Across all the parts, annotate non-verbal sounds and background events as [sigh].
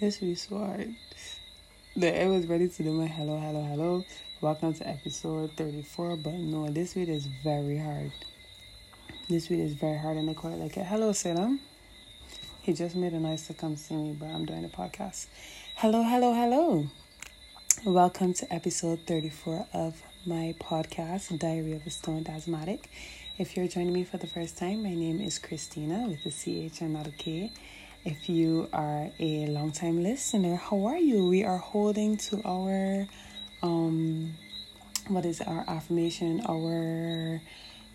This week's hard. The air was ready to do my hello, hello, hello. Welcome to episode 34. But no, this week is very hard. This week is very hard, and I quite like it. Hello, Salem. He just made a noise to come see me, but I'm doing a podcast. Hello, hello, hello. Welcome to episode 34 of my podcast, Diary of a Stoned Asthmatic. If you're joining me for the first time, my name is Christina with a CH and not a K. If you are a long time listener, how are you? We are holding to our um what is our affirmation, our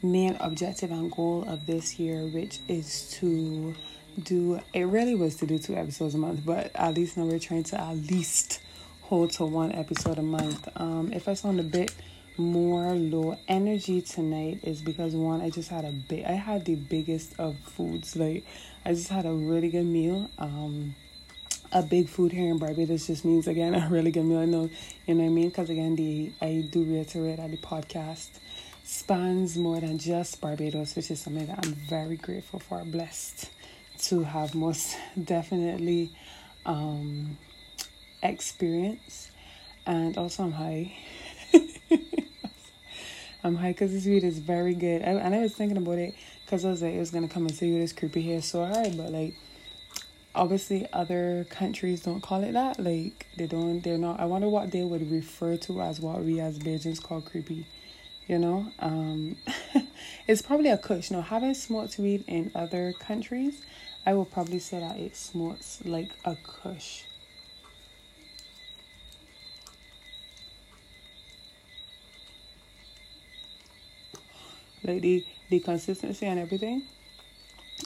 main objective and goal of this year, which is to do it really was to do two episodes a month, but at least now we're trying to at least hold to one episode a month. Um if I sound a bit more low energy tonight is because one I just had a big I had the biggest of foods. Like I just had a really good meal um a big food here in Barbados just means again [laughs] a really good meal. I know you know what I mean? Because again the I do reiterate that the podcast spans more than just Barbados which is something that I'm very grateful for blessed to have most [laughs] definitely um experience and also I'm high I'm high because this weed is very good. And I was thinking about it because I was like, it was to come and say you this creepy hair so hard. But like, obviously, other countries don't call it that. Like, they don't, they're not. I wonder what they would refer to as what we as Bajans call creepy. You know? Um, [laughs] it's probably a kush. Know, having smoked weed in other countries, I will probably say that it smokes like a kush. Like the the consistency and everything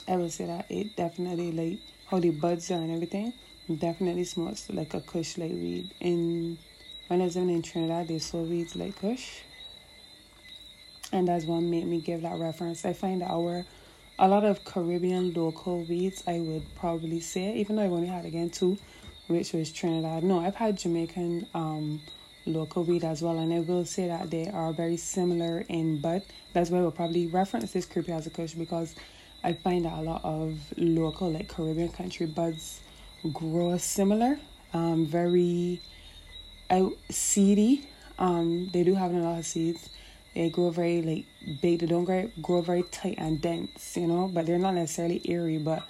i would say that it definitely like how the buds are and everything definitely smells like a kush like weed. In when i was living in trinidad they sold weeds like kush. And that's what made me give that reference. I find our a lot of caribbean local weeds i would probably say even though i've only had again two which was trinidad. No i've had jamaican um local weed as well. And I will say that they are very similar in bud. That's why we'll probably reference this creepy as a kush because I find that a lot of local, like Caribbean country buds grow similar. Um, very out seedy. Um, they do have a lot of seeds. They grow very like big. They don't grow, grow very tight and dense, you know. But they're not necessarily airy. But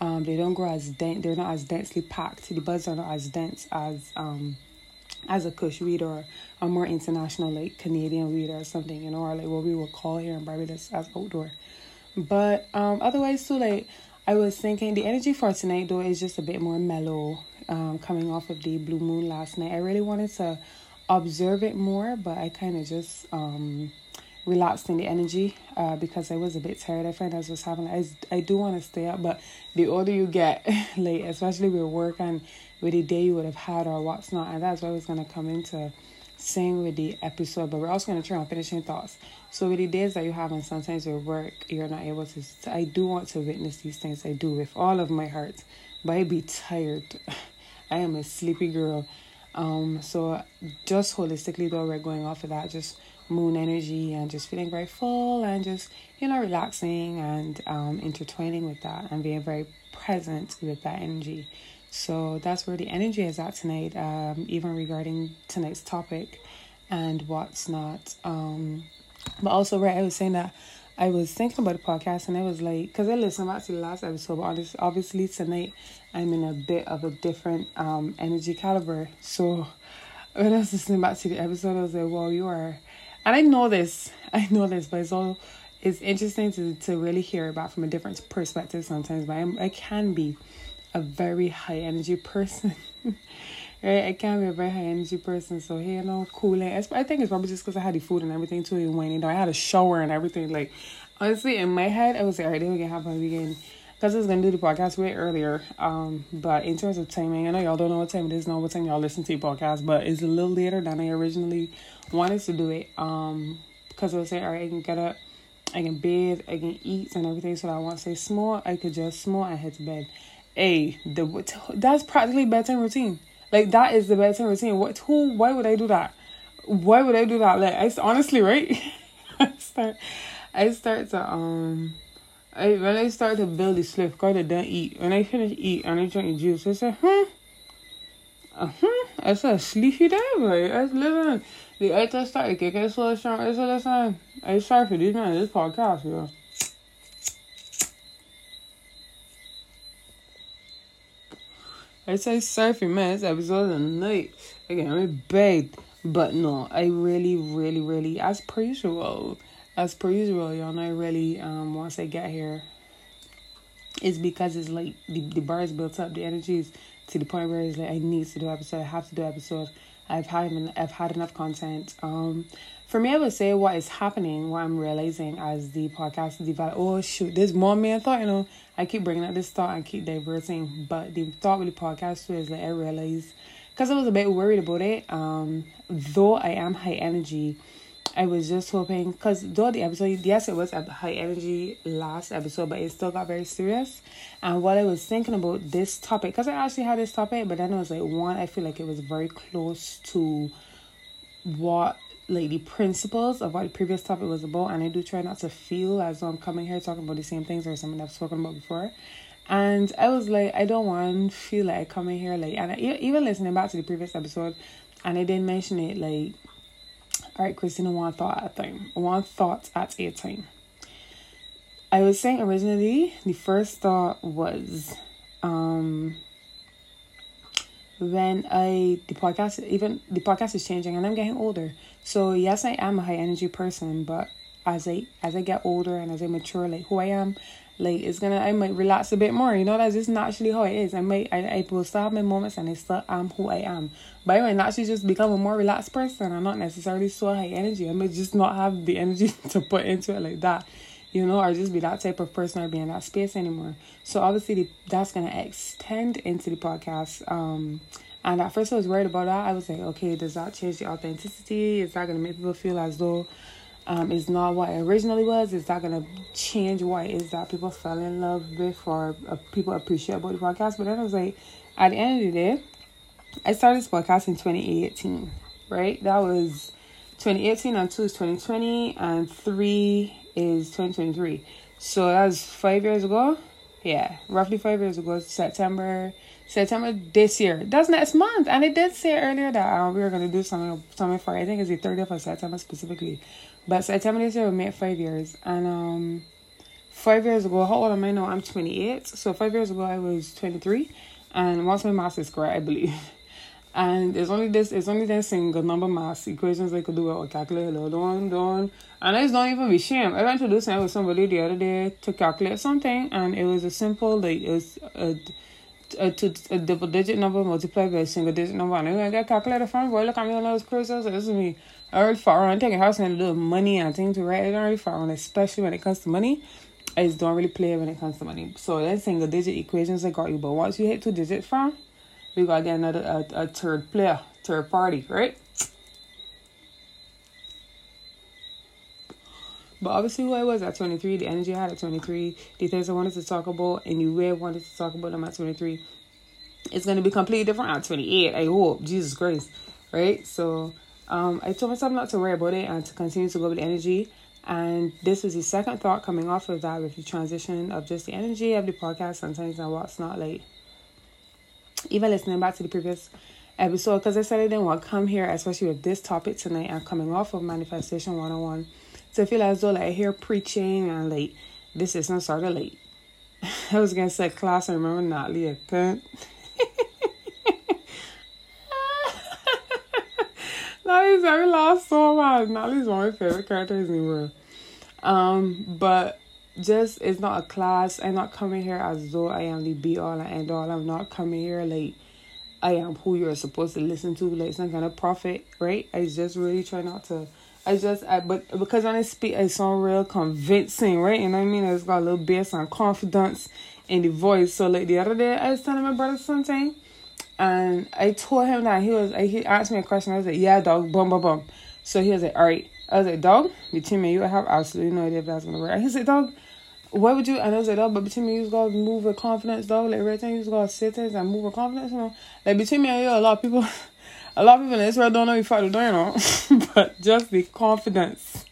um, they don't grow as dense. They're not as densely packed. The buds are not as dense as um as a Kush reader or a more international like Canadian reader or something, you know, or like what we would call here in Barbados as outdoor. But um otherwise too like I was thinking the energy for tonight though is just a bit more mellow, um, coming off of the blue moon last night. I really wanted to observe it more, but I kind of just um relaxed in the energy uh, because I was a bit tired. I find I was having I, I do want to stay up, but the older you get, [laughs] like especially with work and with the day you would have had or what's not, and that's what I was gonna come into saying with the episode. But we're also gonna turn on finishing thoughts. So with the days that you have, and sometimes your work you're not able to. I do want to witness these things. I do with all of my heart, but I be tired. [laughs] I am a sleepy girl. Um, so just holistically though, we're going off of that. Just moon energy and just feeling very full and just you know relaxing and um, intertwining with that and being very present with that energy so that's where the energy is at tonight um, even regarding tonight's topic and what's not um, but also right i was saying that i was thinking about the podcast and i was like because i listened back to the last episode but obviously tonight i'm in a bit of a different um, energy caliber so when i was listening back to the episode i was like well you are and I know this, [laughs] I know this, but it's all it's interesting to to really hear about from a different perspective sometimes. But I'm, I can be a very high energy person. [laughs] right? I can be a very high energy person. So here, you know, cooling. I think it's probably just because I had the food and everything too and when winding down. I had a shower and everything. Like honestly, in my head, I was like, all right, then we can have a weekend. Because I was gonna do the podcast way earlier. Um, but in terms of timing, I know y'all don't know what time it is now, what time y'all listen to the podcast, but it's a little later than I originally wanted to do it. Um, because I was saying, all right, I can get up, I can bathe, I can eat and everything. So I want to say small, I could just small and head to bed. Hey, the that's practically bedtime routine. Like that is the bedtime routine. What? Who? Why would I do that? Why would I do that? Like I honestly, right? [laughs] I start, I start to um I, when I start to build the sleep, God, I don't eat. When I finish eat and I drink the juice, I say, hmm, uh-huh. it's a sleepy day, boy. It's living. The eight to start, que que solution, it's a lesson. I'm sorry for man, this podcast, yo. I say surfing, man. This episode of the night. Again, I'm begged. But no, I really, really, really, as per usual, as per usual, y'all know, I really, um, once I get here, it's because it's like the, the bar is built up, the energy is to the point where it's like I need to do episode, I have to do episode. I've had I've had enough content. Um, for me, I would say what is happening, what I'm realizing as the podcast develop. Oh shoot, there's more main thought. You know, I keep bringing up this thought and keep diverting, but the thought with the podcast was like I realized because I was a bit worried about it. Um, though I am high energy, I was just hoping because though the episode, yes, it was a high energy last episode, but it still got very serious. And while I was thinking about this topic, because I actually had this topic, but then I was like, one, I feel like it was very close to what like the principles of what the previous topic was about, and I do try not to feel as though I'm coming here talking about the same things or something I've spoken about before. And I was like, I don't want to feel like coming here like, and I, even listening back to the previous episode, and I didn't mention it like, all right, Christina, one thought at a time, one thought at a time. I was saying originally, the first thought was, um, when I the podcast even the podcast is changing and I'm getting older. So yes, I am a high energy person, but as I as I get older and as I mature, like who I am, like it's gonna I might relax a bit more. You know that's just naturally how it is. I might I, I will still have my moments and I still am who I am. But I might naturally just become a more relaxed person. I'm not necessarily so high energy. I might just not have the energy [laughs] to put into it like that. You know, or just be that type of person or be in that space anymore. So obviously the, that's gonna extend into the podcast. Um and at first I was worried about that. I was like, okay, does that change the authenticity? Is that gonna make people feel as though um, is not what it originally was. It's not gonna change what it is that people fell in love with or uh, people appreciate about the podcast? But then I was like, at the end of the day, I started this podcast in 2018, right? That was 2018 and two is 2020 and three is 2023. So that was five years ago. Yeah, roughly five years ago, September September this year. That's next month. And it did say earlier that um, we were gonna do something something for I think it's the 30th of September specifically. But September this year we made five years. And um five years ago, how old am I now? I'm twenty eight. So five years ago I was twenty three. And once my master's correct, I believe. [laughs] And it's only this it's only this single number math equations I could do or calculate don't don't and it's don't even be shame. I went to do something with somebody the other day to calculate something and it was a simple like it was a a, to, a double digit number multiplied by a single digit number. And then I get calculator from boy, look me on those cruises. This is me. I already far on taking house and a little money and things to write. I really far on, especially when it comes to money. I just don't really play when it comes to money. So that's single digit equations I got you. But once you hit two digits from, we gotta get another a, a third player, third party, right? But obviously, who I was at 23, the energy I had at 23, the things I wanted to talk about, and way I wanted to talk about them at 23, it's going to be completely different at 28. I hope. Jesus Christ. Right? So, um, I told myself not to worry about it and to continue to go with the energy. And this is the second thought coming off of that with the transition of just the energy of the podcast sometimes and what's not like. Even listening back to the previous episode, because I said I didn't want to come here, especially with this topic tonight and coming off of Manifestation 101 to feel as though like I hear preaching and like this is some sort of like I was gonna say class. I remember Natalie a cunt. Natalie's [laughs] I lost so much. Natalie's one of my favorite characters in the world. Um, but just it's not a class. I'm not coming here as though I am the be all and end all. I'm not coming here like I am who you're supposed to listen to, like some kind of prophet, right? I just really try not to I just, I, but because when I speak, I sound real convincing, right? You know what I mean? It's got a little bass and confidence in the voice. So like the other day, I was telling my brother something, and I told him that he was, he asked me a question. I was like, yeah, dog, boom, boom, boom." So he was like, all right. I was like, dog, between me you, have absolutely no idea if that's gonna work. And he said, dog, why would you? And I was like, dog, but between me you, just gotta move with confidence, dog. Like every time you just gotta sit there and move with confidence, you know. Like between me and you, a lot of people. A lot of people in world don't know if I do, you know, [laughs] but just the confidence,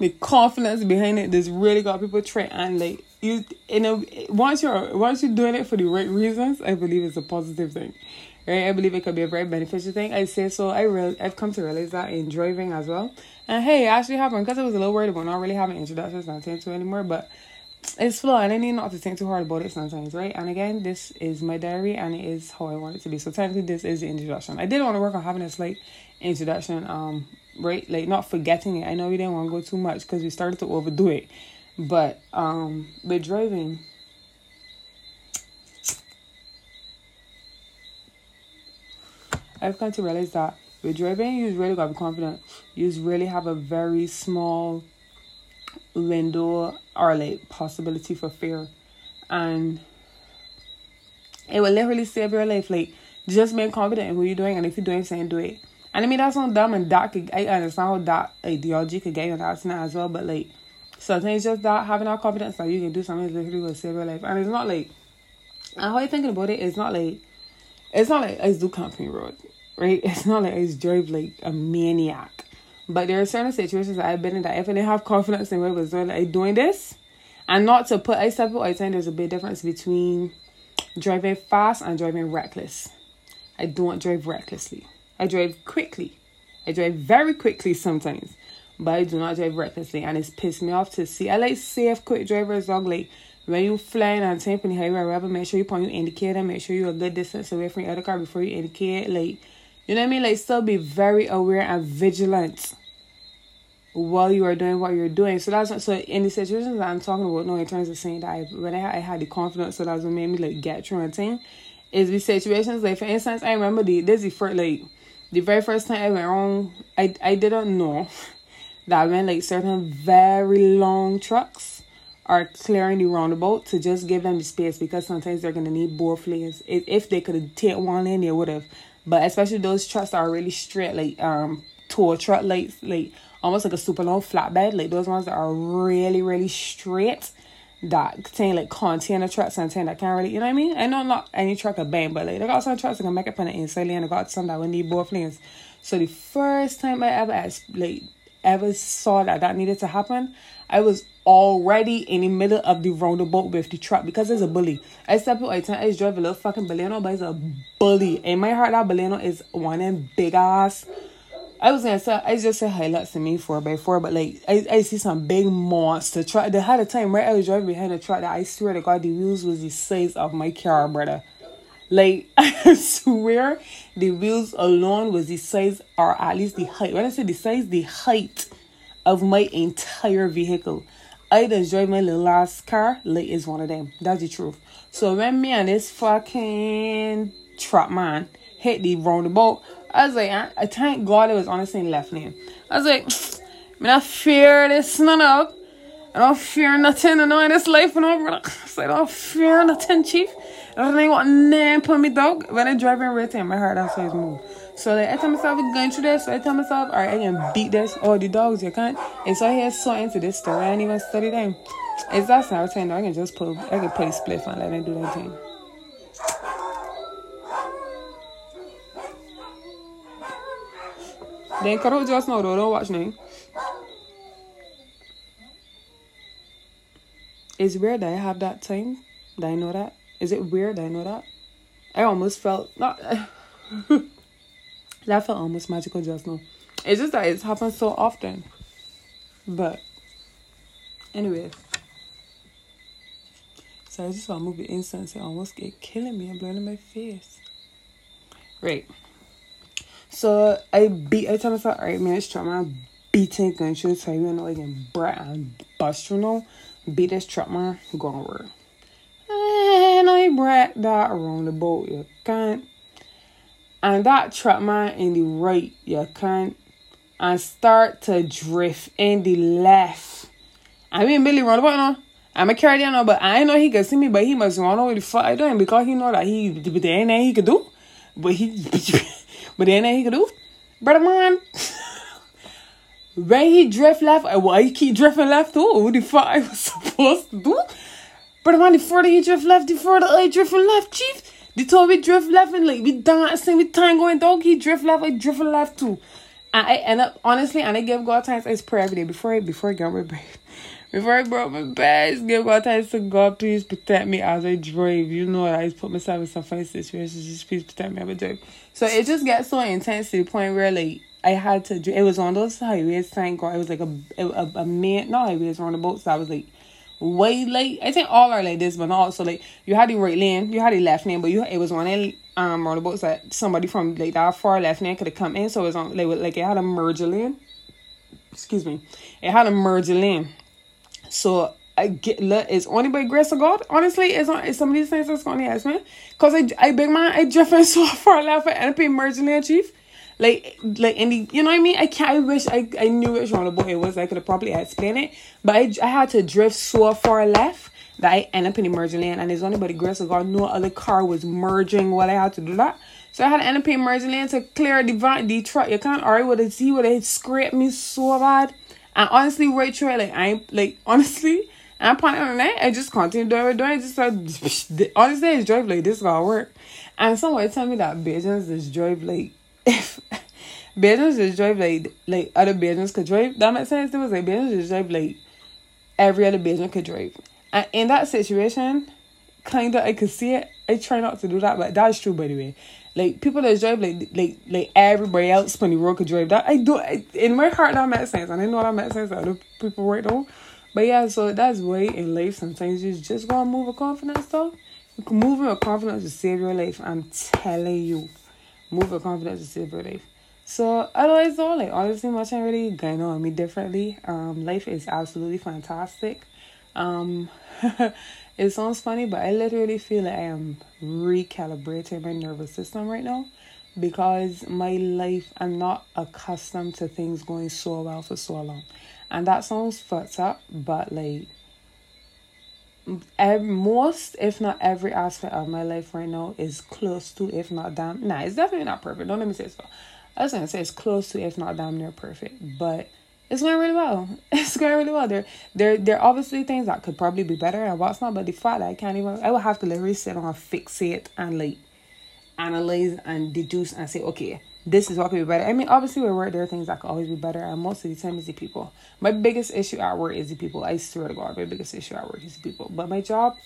the confidence behind it, this really got people trained and like you, you know, once you're once you're doing it for the right reasons, I believe it's a positive thing, right? I believe it could be a very beneficial thing. I say so. I real I've come to realize that in driving as well. And hey, it actually happened because I was a little worried about not really having introductions not saying to anymore, but it's flow and I need not to think too hard about it sometimes, right? And again, this is my diary and it is how I want it to be. So technically this is the introduction. I did want to work on having a slight introduction, um, right? Like not forgetting it. I know we didn't want to go too much because we started to overdo it. But um with driving I've come to realize that with driving you really gotta be confident. You really have a very small window or like possibility for fear. And it will literally save your life. Like just being confident in who you're doing and if you're doing something do it. And I mean that's not dumb and that I understand how that ideology could get you an accident as well but like sometimes just that having that confidence that you can do something literally will save your life. And it's not like and how you thinking about it it's not like it's not like I do company road right? [laughs] It's not like I drive like a maniac but there are certain situations that I've been in that if I didn't have confidence in what I was doing, like doing this, and not to put, I step I think there's a big difference between driving fast and driving reckless. I don't drive recklessly. I drive quickly. I drive very quickly sometimes, but I do not drive recklessly, and it's pissed me off to see. I like safe, quick drivers, dog. Like when you're flying on Timpani Highway, whatever, make sure you point your indicator, make sure you're a good distance away from your other car before you indicate. Like, you know what I mean? Like, still be very aware and vigilant while you are doing what you're doing. So that's so in the situations that I'm talking about, no, in terms of saying that I when I, I had the confidence, so that's what made me like get through a thing. Is the situations like for instance, I remember the this the first like the very first time I went wrong, I I didn't know [laughs] that when like certain very long trucks are clearing the roundabout to just give them the space because sometimes they're gonna need both lanes. If, if they could take one lane, they would have. But especially those trucks are really straight, like um tour truck, like like almost like a super long flatbed, like those ones that are really, really straight that contain like container trucks and that can't really, you know what I mean? I know not any truck a bang, but like they got some trucks that can make up on the inside lane, they got some that would need both lanes. So the first time I ever like ever saw that that needed to happen, I was already in the middle of the roundabout with the truck because it's a bully. I step out, I turn, I drive a little fucking Baleno, but it's a bully. In my heart, that Baleno is one of big ass I was gonna say I just said highlights to me four by four, but like I, I see some big monster truck. They had a time right I was driving behind a truck that I swear to God the wheels was the size of my car, brother. Like [laughs] I swear the wheels alone was the size or at least the height. When I say the size, the height of my entire vehicle. I enjoy my little last car, like is one of them. That's the truth. So when me and this fucking truck man hit the roundabout, I was like, I, I thank God it was same left lane. I was like, I I fear this none of. I don't fear nothing, I know in this life, you know, brother. Said, I don't fear nothing, chief. I don't what name put me, dog. When I drive in right my heart that's always move. So like, I tell myself, I'm going through this. So I tell myself, all right, I can beat this. Oh, the dogs, you can't. And so I so into this story. I didn't even study them. It's that now saying, I can just put, I can put a split and let them do that thing. Den kan just now though, don't watch now. It's weird that I have that time. That I know that. Is it weird that I know that? I almost felt not [laughs] that felt almost magical just now. It's just that it's happened so often. But anyway. So I just want to move the incense. It almost get killing me and blowing in my face. Right. So I beat I tell myself, alright man, it's truck man beating gunshots so you know like in brat and bust you know. Beat this truck man, going work. And I brat that around the boat, you can't. And that truck man in the right, you can't. And start to drift in the left. I mean Billy run about now. I'm a carry now, but I know he can see me, but he must run over the fuck I doing because he know that he but there ain't nothing he could do. But he [laughs] but then he could do, brother man. [laughs] when he drift left, why he keep drifting left too? What the fuck I was [laughs] supposed to do? Brother man, the further he drift left, the further I drift left, chief. The told we drift left and like we dancing, we dog. He drift left, I drift left too. And I end up honestly, and I give God thanks. I pray every day before I before I get my break. [laughs] before I broke my back, give God thanks to God, please protect me as I drive. You know I just put myself in some funny situations, just please protect me as I drive. So it just gets so intense to the point where like I had to. It was on those highways. Thank God, it was like a a, a man. Not highways, on the boats. So I was like way late. I think all are like this, but not also like you had the right lane, you had the left lane, but you it was one in um roundabouts that somebody from like that far left lane could have come in. So it was on like like it had a merger lane. Excuse me, it had a merger lane. So I get it's only by grace of God. Honestly, it's on it's some of these things that's gonna ask me. Cause I I big man I drifting [laughs] so far left and I merger lane chief. Like like any you know what I mean? I can't I wish I, I knew which roundabout it was. I could have probably explained it. But I, I had to drift so far left that I end up in the merging lane and it's only by the grace of God no other car was merging while I had to do that. So I had to end up in merging lane to clear the van, the truck. You can't already would have see would have scraped me so bad. And honestly, right like I like [laughs] honestly, I'm planning on that. I just continue doing it, doing it. Just started, [laughs] honestly, it's drive like this gonna work. And someone tell me that business is drive like if business drive like like other business could drive. That makes sense. It was like business drive like every other business could drive. And in that situation, kinda I could see it. I try not to do that, but that's true by the way. Like people that drive like like like everybody else on the road could drive that. I do I, in my heart that makes sense, and I know that makes sense to other people right now. But yeah, so that's way in life. Sometimes you just gotta move with confidence, though. Moving with confidence to save your life. I'm telling you, move with confidence to save your life. So otherwise, though, like honestly, much ain't really going on me differently. Um, life is absolutely fantastic. Um, [laughs] it sounds funny, but I literally feel like I am recalibrating my nervous system right now because my life, I'm not accustomed to things going so well for so long. And that sounds fucked up, but like, every, most, if not every aspect of my life right now is close to, if not damn, nah, it's definitely not perfect. Don't let me say so. I was gonna say it's close to, if not damn near perfect, but it's going really well. [laughs] It's going really well. There, there, there are obviously things that could probably be better and what's not, but the fact that I can't even, I would have to literally sit on, fix it, and like analyze and deduce and say, okay, this is what could be better. I mean, obviously, we work, there are things that could always be better, and most of the time, it's the people. My biggest issue at work is the people. I swear to God, my biggest issue at work is the people. But my job,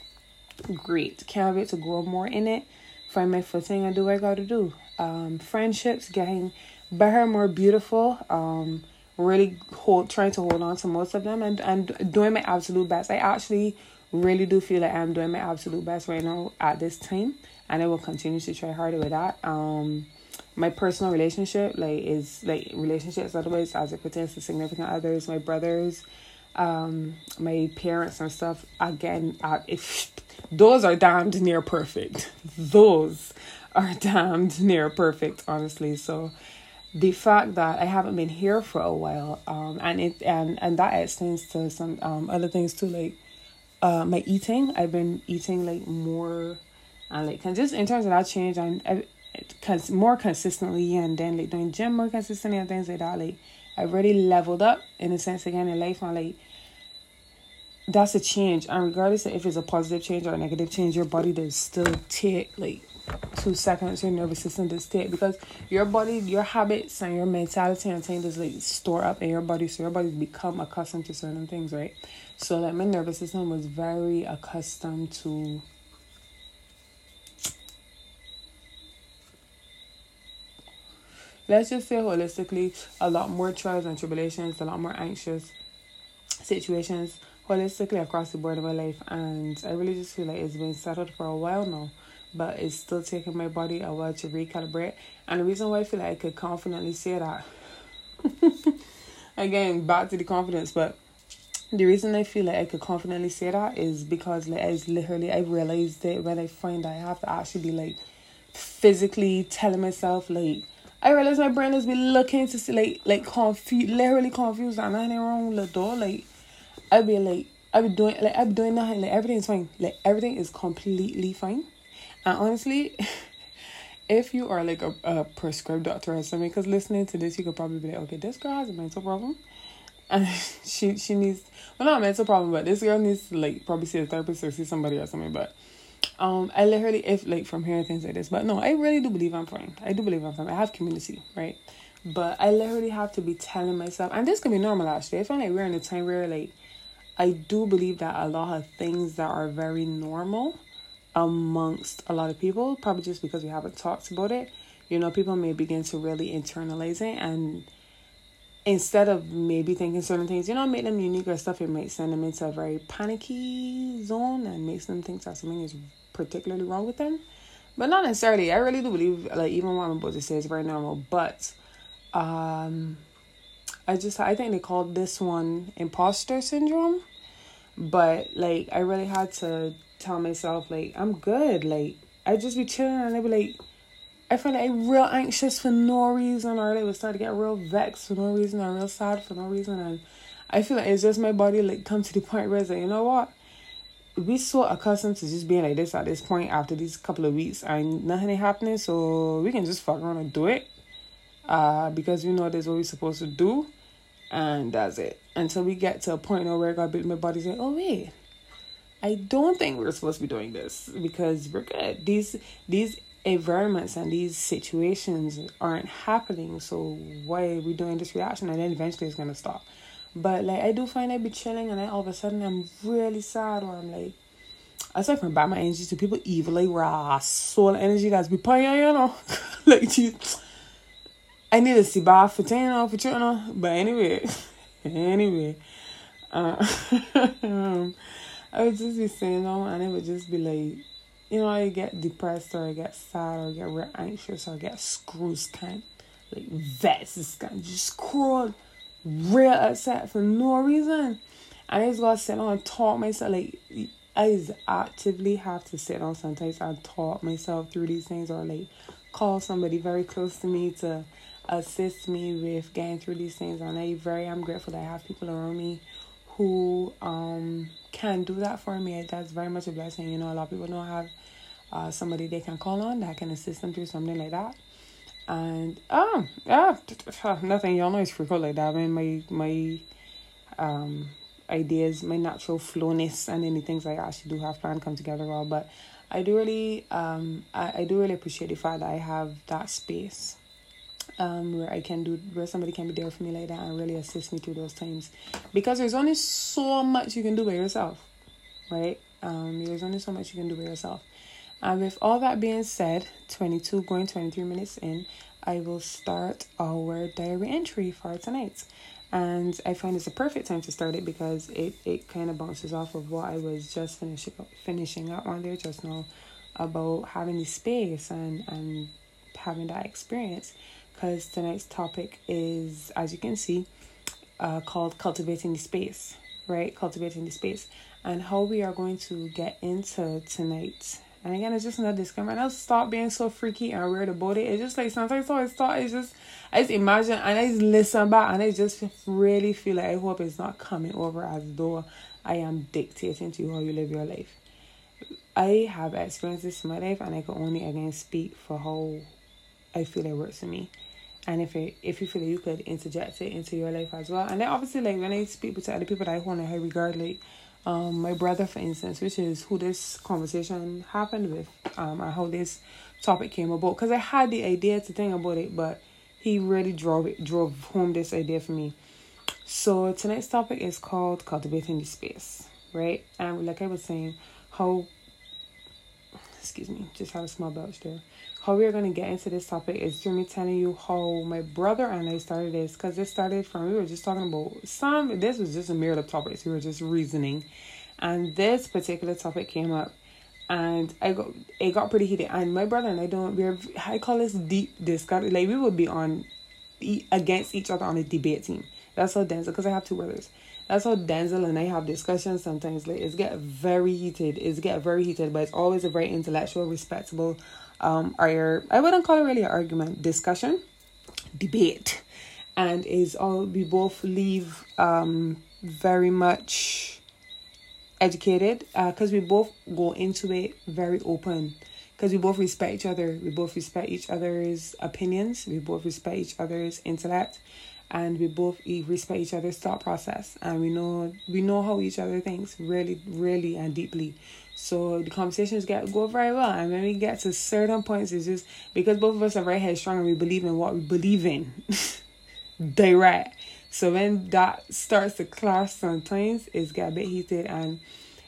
great. Can't wait to grow more in it, find my footing, and do what I got to do. Um, friendships getting better, more beautiful. Um, really hold trying to hold on to most of them and, and doing my absolute best. I actually really do feel like I'm doing my absolute best right now at this time and I will continue to try harder with that. Um my personal relationship like is like relationships otherwise as it pertains to significant others, my brothers, um, my parents and stuff, again, uh, [laughs] if those are damned near perfect. Those are damned near perfect, honestly. So the fact that I haven't been here for a while, um, and it and and that extends to some um other things too, like uh my eating. I've been eating like more, and like and just in terms of that change, and I, cons- more consistently, and then like doing gym more consistently and things like that. Like I've really leveled up in a sense again in life, and like that's a change, and regardless of if it's a positive change or a negative change, your body does still take like two seconds your nervous system to take because your body your habits and your mentality and things is like store up in your body so your body become accustomed to certain things right so like my nervous system was very accustomed to let's just say holistically a lot more trials and tribulations a lot more anxious situations holistically across the board of my life and i really just feel like it's been settled for a while now but it's still taking my body a while to recalibrate. And the reason why I feel like I could confidently say that, [laughs] again, back to the confidence, but the reason I feel like I could confidently say that is because like I literally I realized it when I find I have to actually be like physically telling myself like I realize my brain has been looking to see like like confused literally confused and nothing wrong with the door like I'd be like I'd be doing like I'd be doing nothing like everything's fine like everything is completely fine and honestly, [laughs] if you are like a, a prescribed doctor or something, because listening to this, you could probably be like, okay, this girl has a mental problem. And [laughs] she she needs well not a mental problem, but this girl needs to like probably see a therapist or see somebody or something. But um I literally if like from hearing things like this, but no, I really do believe I'm fine. I do believe I'm fine. I have community, right? But I literally have to be telling myself and this can be normal actually. I find like we're in a time where like I do believe that a lot of things that are very normal amongst a lot of people, probably just because we haven't talked about it, you know, people may begin to really internalize it and instead of maybe thinking certain things, you know, make them unique or stuff, it might send them into a very panicky zone and makes them think that something is particularly wrong with them. But not necessarily. I really do believe like even what I'm about to say is very normal. But um I just I think they called this one imposter syndrome. But like I really had to tell myself like I'm good. Like I just be chilling and I be like I feel like real anxious for no reason or like was starting to get real vexed for no reason or real sad for no reason and I feel like it's just my body like come to the point where it's like, you know what? We so accustomed to just being like this at this point after these couple of weeks and nothing ain't happening, so we can just fuck around and do it. Uh because we know that's what we're supposed to do and that's it. Until we get to a point where I got my body's like, oh wait, I don't think we're supposed to be doing this because we're good. These these environments and these situations aren't happening, so why are we doing this reaction? And then eventually it's gonna stop. But like I do find I be chilling and then all of a sudden I'm really sad or I'm like aside from bad my energy to people evil like raw soul energy that's be paying, you know. [laughs] like you I need to see bad for ten or for you know. But anyway, [laughs] anyway, uh, [laughs] I would just be saying no, and it would just be like, you know, I get depressed or I get sad or I get real anxious or I get screws kind, like vexed, kind, just crawl, real upset for no reason. And I just gotta sit down and talk myself like. I just actively have to sit down sometimes and talk myself through these things or like call somebody very close to me to assist me with getting through these things and I very I'm grateful that I have people around me who um can do that for me. That's very much a blessing. You know, a lot of people don't have uh somebody they can call on that can assist them through something like that. And um yeah nothing y'all know it's frequent like that. I mean my my um ideas, my natural flowness and any things I actually do have planned come together well. But I do really um I, I do really appreciate the fact that I have that space um, where I can do where somebody can be there for me like that and really assist me through those times, because there's only so much you can do by yourself, right? Um, there's only so much you can do by yourself. And with all that being said, 22 going 23 minutes in, I will start our diary entry for tonight. And I find it's a perfect time to start it because it, it kind of bounces off of what I was just finishing finishing up on there just now about having the space and, and having that experience because tonight's topic is, as you can see, uh, called Cultivating the Space, right? Cultivating the Space. And how we are going to get into tonight. And again, it's just another disclaimer. And I'll stop being so freaky and weird about it. It's just like sometimes I thought it's just, I just imagine and I just listen back and I just really feel like I hope it's not coming over as though I am dictating to you how you live your life. I have experienced this in my life and I can only again speak for how I feel it works for me and if it, if you feel like you could interject it into your life as well. And then obviously like when I speak to other people that I hold in high regard, like um my brother for instance, which is who this conversation happened with, um and how this topic came about. Because I had the idea to think about it, but he really drove it drove home this idea for me. So tonight's topic is called cultivating the space, right? And like I was saying, how excuse me, just had a small belch there how we are going to get into this topic is through me telling you how my brother and I started this because it started from we were just talking about some this was just a myriad of topics we were just reasoning. And this particular topic came up and I got it got pretty heated. And my brother and I don't we're I call this deep discussion like we would be on against each other on a debate team. That's how Denzel because I have two brothers. That's how Denzel and I have discussions sometimes. Like it's get very heated it's get very heated but it's always a very intellectual respectable um, our I wouldn't call it really an argument, discussion, debate, and is all we both leave um, very much educated because uh, we both go into it very open. Because we both respect each other we both respect each other's opinions we both respect each other's intellect and we both respect each other's thought process. And we know we know how each other thinks really really and deeply so the conversations get go very well and when we get to certain points it's just because both of us are very headstrong and we believe in what we believe in [laughs] direct So when that starts to clash sometimes, it's get a bit heated and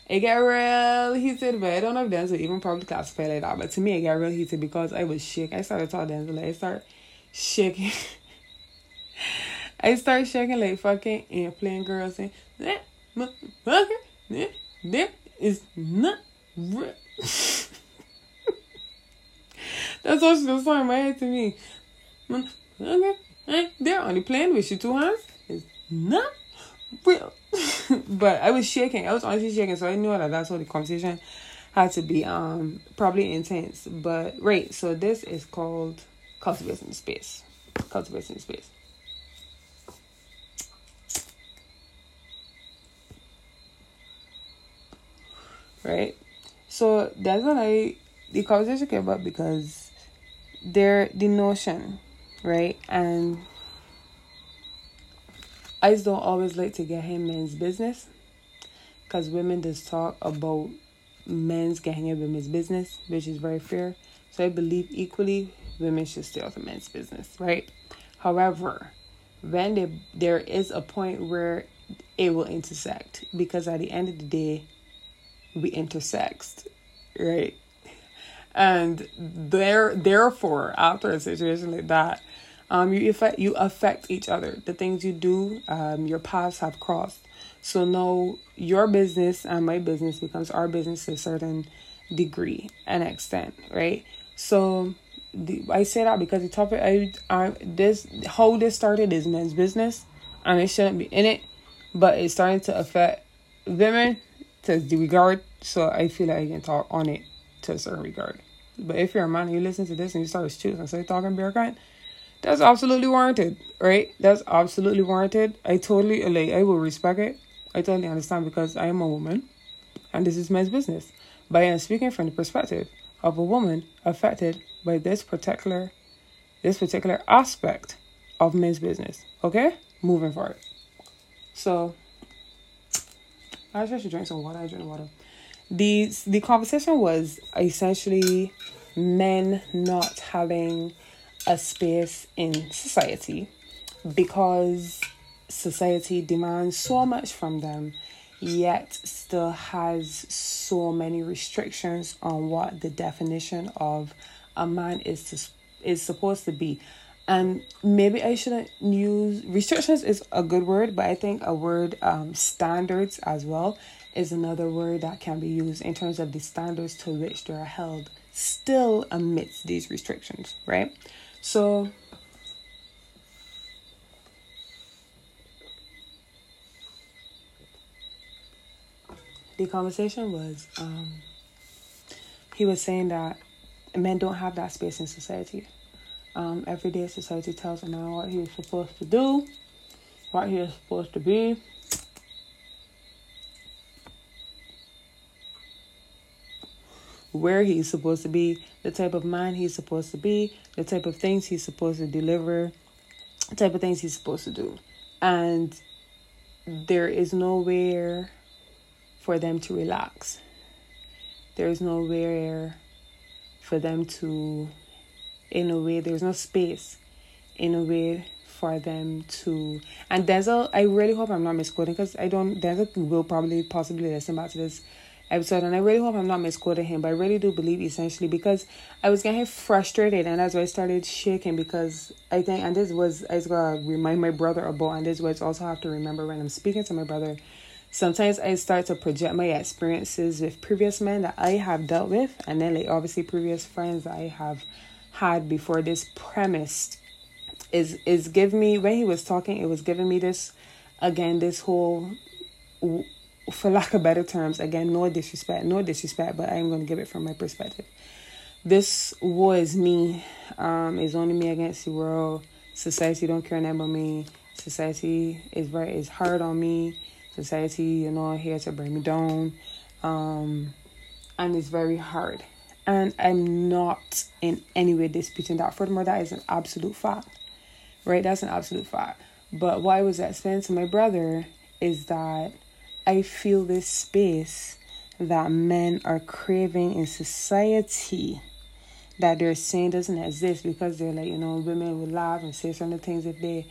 it get real heated, but I don't know if Denzel even probably classify like that. But to me, it got real heated because I was shaking. I started talking Denzel, like, I start shaking. [laughs] I start shaking like fucking and playing girls and is not real. [laughs] That's what she was saying in my head to me. Okay, they're only playing with you two hands. It's not real. [laughs] but I was shaking. I was honestly shaking, so I knew that that's what the conversation had to be. Um, probably intense. But right, so this is called cultivating space. Cultivating space. Right. So that's what I the conversation came up because there the notion, right, and I just don't always like to get him men's business because women just talk about men's getting in women's business, which is very fair. So I believe equally women should stay out of men's business, right? However, when they, there is a point where it will intersect because at the end of the day, we intersect, right? And there, therefore, after a situation like that, um, you affect you affect each other. The things you do, um, your paths have crossed. So now your business and my business becomes our business to a certain degree and extent, right? So the, I say that because the topic I, I this how this started is men's business, and it shouldn't be in it, but it's starting to affect women to the regard. So I feel like I can talk on it to a certain regard. But if you're a man and you listen to this and you start choosing, and start talking bear kind, that's absolutely warranted, right? That's absolutely warranted. I totally like I will respect it. I totally understand because I am a woman and this is men's business. But I am speaking from the perspective of a woman affected by this particular this particular aspect of men's business. Okay? Moving forward. So I should drink some water. I drink water. The the conversation was essentially men not having a space in society because society demands so much from them yet still has so many restrictions on what the definition of a man is to, is supposed to be and maybe i shouldn't use restrictions is a good word but i think a word um, standards as well is another word that can be used in terms of the standards to which they are held still amidst these restrictions right so the conversation was um, he was saying that men don't have that space in society. Um, every day society tells a man what he's supposed to do, what he is supposed to be. Where he's supposed to be, the type of man he's supposed to be, the type of things he's supposed to deliver, the type of things he's supposed to do. And there is nowhere for them to relax. There is nowhere for them to, in a way, there's no space in a way for them to. And Denzel, I really hope I'm not misquoting because I don't, Denzel will probably possibly listen back to this episode and I really hope I'm not misquoting him, but I really do believe essentially because I was getting frustrated and that's why I started shaking because I think and this was I was gonna remind my brother about and this was also have to remember when I'm speaking to my brother. Sometimes I start to project my experiences with previous men that I have dealt with and then like obviously previous friends that I have had before this premise is is give me when he was talking it was giving me this again this whole for lack of better terms, again, no disrespect, no disrespect, but I'm going to give it from my perspective. This war is me. Um, it's only me against the world. Society don't care about me. Society is very is hard on me. Society, you know, here to bring me down. Um, and it's very hard. And I'm not in any way disputing that. Furthermore, that is an absolute fact. Right? That's an absolute fact. But what I was explaining to my brother is that I feel this space that men are craving in society that they're saying doesn't exist because they're like, you know, women will laugh and say certain things if they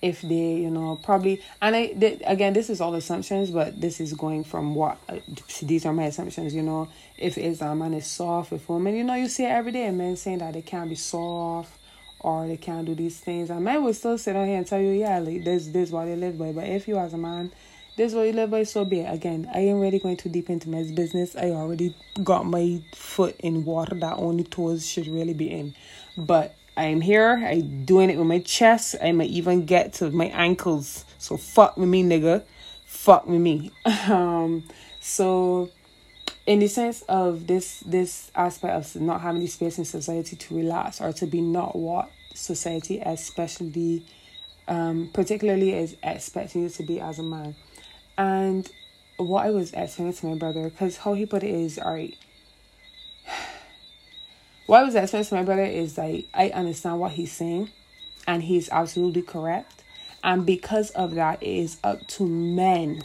if they you know probably and I they, again this is all assumptions but this is going from what uh, these are my assumptions you know. If it's a man is soft with women you know you see it every day men saying that they can't be soft or they can't do these things. And men will still sit on here and tell you yeah like this this what they live by. But if you as a man this what you live by so be it. Again I ain't really going too deep into my business. I already got my foot in water that only toes should really be in. But I'm here. I doing it with my chest. I might even get to my ankles. So fuck with me, nigga. Fuck with me. [laughs] Um, so in the sense of this this aspect of not having the space in society to relax or to be not what society especially um particularly is expecting you to be as a man. And what I was explaining to my brother, because how he put it is, all right, what I was explaining to my brother is like I understand what he's saying, and he's absolutely correct. And because of that, it is up to men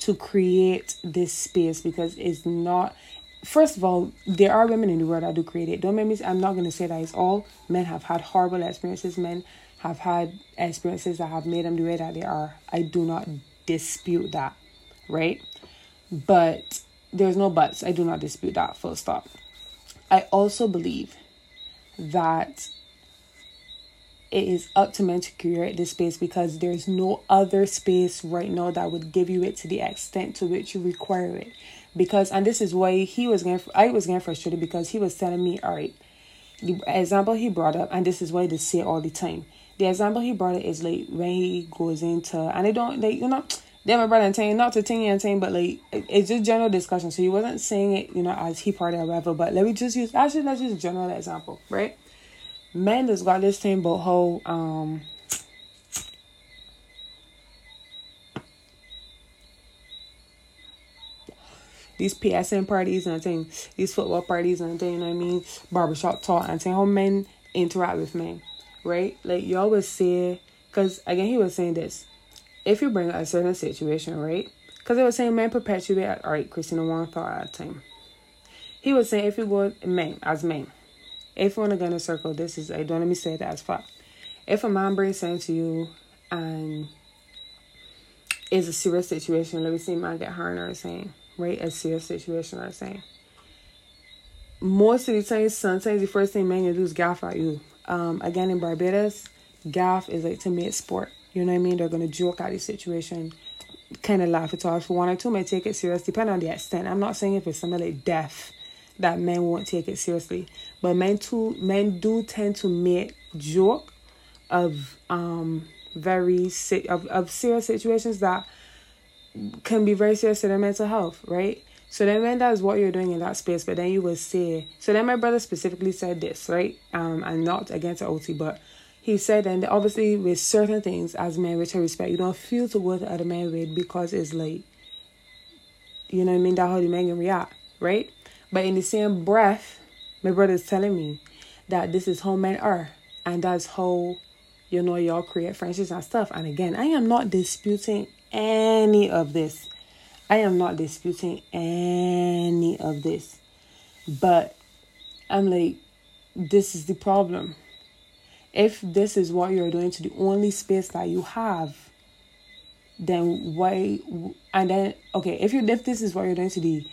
to create this space because it's not. First of all, there are women in the world that do create it. Don't make me. I'm not gonna say that it's all men have had horrible experiences. Men have had experiences that have made them the way that they are. I do not dispute that, right? But there's no buts. I do not dispute that. Full stop. I also believe that it is up to men to create this space because there's no other space right now that would give you it to the extent to which you require it. Because and this is why he was getting I was getting frustrated because he was telling me, all right, the example he brought up, and this is why they say all the time. The example he brought it is like when he goes into and I don't like you know then my brother and saying not to ting and saying, but like it's just general discussion. So he wasn't saying it, you know, as he part or whatever. But let me just use actually let's use a general example, right? Man just got this thing about how um these PSN parties and thing, these football parties and thing, you know what I mean? Barbershop talk and saying how men interact with men, right? Like you always say, because again, he was saying this if you bring a certain situation, right? Because it was saying man, perpetuate, all right, Christina one thought at a time. He was saying if you go men as men, if you want to go in a circle, this is I don't let me say that as fuck. If a man brings something to you and is a serious situation, let me see man get hurt or saying, right? A serious situation or saying. Most of the time, sometimes the first thing men you do is gaff at you. Um, again in Barbados, gaff is like to me, make sport you know what I mean? They're gonna joke at the situation, kind of laugh it off. One or two may take it serious, depending on the extent. I'm not saying if it's something like death that men won't take it seriously, but men too men do tend to make joke of um very of of serious situations that can be very serious to their mental health, right? So then when that's what you're doing in that space, but then you will say so then my brother specifically said this, right? Um and not against OT, but he said, and obviously with certain things as men, with respect, you don't feel to go to other men with because it's like, you know what I mean? That how the men can react, right? But in the same breath, my brother's telling me that this is how men are, and that's how you know y'all create friendships and stuff. And again, I am not disputing any of this. I am not disputing any of this. But I'm like, this is the problem if this is what you're doing to the only space that you have then why and then okay if you if this is what you're doing to the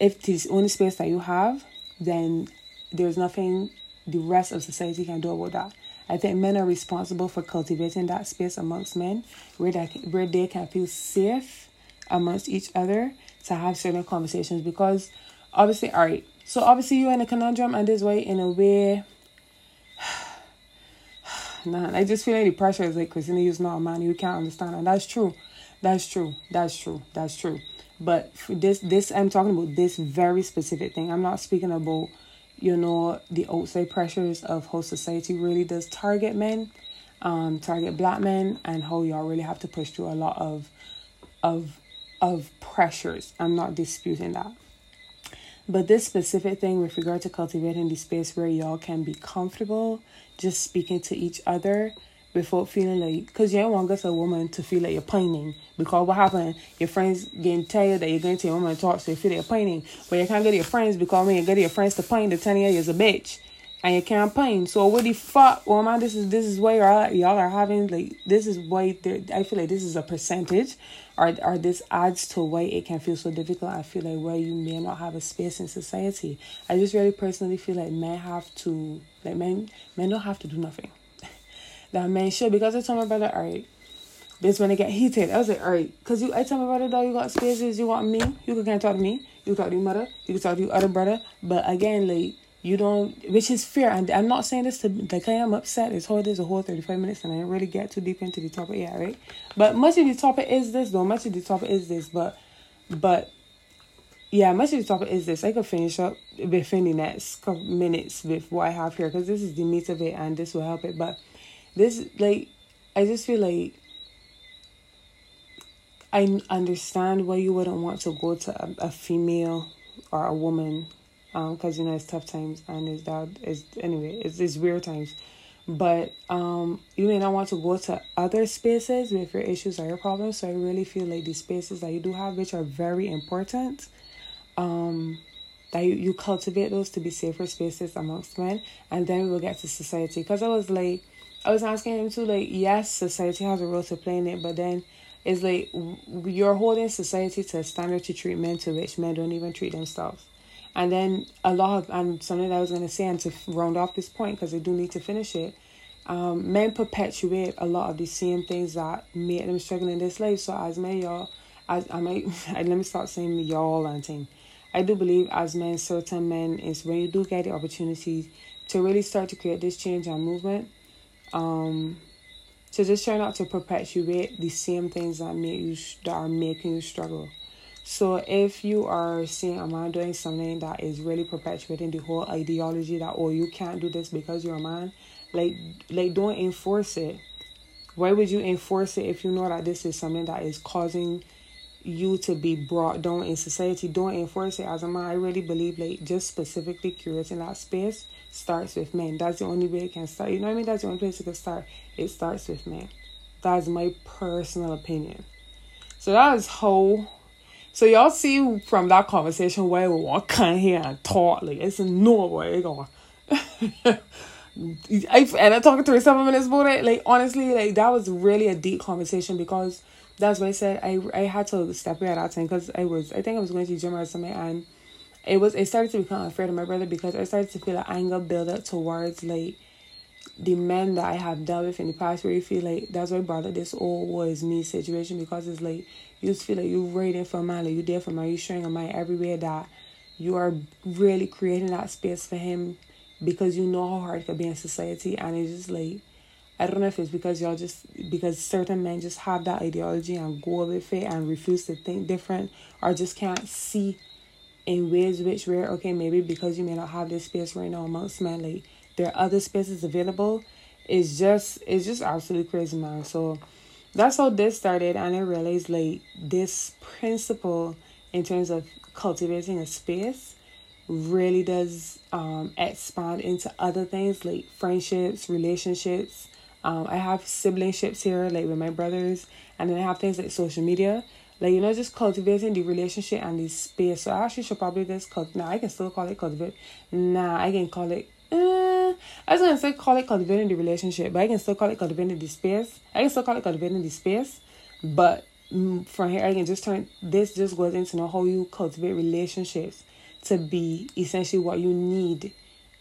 if this only space that you have then there's nothing the rest of society can do about that. I think men are responsible for cultivating that space amongst men where they, where they can feel safe amongst each other to have certain conversations because obviously all right so obviously you're in a conundrum and this way in a way nah. I just feel like the pressure is like Christina, you're not a man, you can't understand, and that's true. That's true. That's true. That's true. But this, this I'm talking about this very specific thing. I'm not speaking about, you know, the outside pressures of how society really does target men, um, target black men, and how y'all really have to push through a lot of, of, of pressures. I'm not disputing that. But this specific thing with regard to cultivating the space where y'all can be comfortable just speaking to each other without feeling like, because you don't want us a woman to feel like you're pining. Because what happened, your friends getting tired that you're going to your woman to talk, so you feel like you're pining. But you can't get your friends because when you get your friends to pine, the 10 years is a bitch. And you can't. So what the fuck, man, this is this is why y'all y'all are having like this is why I feel like this is a percentage, or or this adds to why it can feel so difficult. I feel like why you may not have a space in society. I just really personally feel like men have to like men men don't have to do nothing. [laughs] that men should because I told my brother, all right. This when it get heated. I was like, all right, cause you I tell my brother though you got spaces, you want me, you can talk to me, you can talk to your mother, you can talk to your other brother. But again, like you don't which is fair. And i'm not saying this to like i am upset. It's whole there's a whole 35 minutes and i didn't really get too deep into the topic yet right? But much of the topic is this though. Much of the topic is this. But but yeah much of the topic is this. I could finish up within the next couple minutes with what i have here because this is the meat of it and this will help it. But this like i just feel like i understand why you wouldn't want to go to a, a female or a woman because um, you know it's tough times and it's that it's anyway it's, it's weird times. But um you may not want to go to other spaces with your issues or your problems so i really feel like these spaces that you do have which are very important um that you, you cultivate those to be safer spaces amongst men. And then we'll get to society. Because i was like i was asking him too like yes society has a role to play in it. But then it's like you're holding society to a standard to treat men to which men don't even treat themselves and then a lot of, and something that I was going to say, and to round off this point, because I do need to finish it, um, men perpetuate a lot of the same things that made them struggle in this life. So as men, y'all, as I might, [laughs] let me start saying y'all and thing. I do believe as men, certain men, is when you do get the opportunity to really start to create this change and movement, um, to just try not to perpetuate the same things that make you that are making you struggle. So if you are seeing a man doing something that is really perpetuating the whole ideology that oh you can't do this because you're a man, like like don't enforce it. Why would you enforce it if you know that this is something that is causing you to be brought down in society? Don't enforce it as a man. I really believe like just specifically curating that space starts with men. That's the only way it can start. You know what I mean? That's the only place it can start. It starts with men. That's my personal opinion. So that is how so y'all see from that conversation where we want come here and talk like it's no way going. [laughs] I and I talked three seven minutes about it. Like honestly, like that was really a deep conversation because that's why I said I I had to step away at that time because I was I think I was going to gym or something and it was it started to become unfair to my brother because I started to feel an anger build up towards like the men that I have dealt with in the past where you feel like that's why brother this all was me situation because it's like you just feel like you're waiting for man, like you're there for man, you're showing a man everywhere that you are really creating that space for him because you know how hard it can be in society and it's just like I don't know if it's because y'all just because certain men just have that ideology and go with it and refuse to think different or just can't see in ways which where okay maybe because you may not have this space right now amongst men like there are other spaces available. It's just it's just absolutely crazy man so that's how this started. And i realized like this principle in terms of cultivating a space really does um, expand into other things like friendships relationships. Um, i have siblingships here like with my brothers and then i have things like social media. Like you know just cultivating the relationship and the space. So i actually should probably just cult now i can still call it cultivate. Nah i can call it uh, I was gonna say call it cultivating the relationship, but I can still call it cultivating the space. I can still call it cultivating the space, but from here I can just turn this just goes into know how you cultivate relationships to be essentially what you need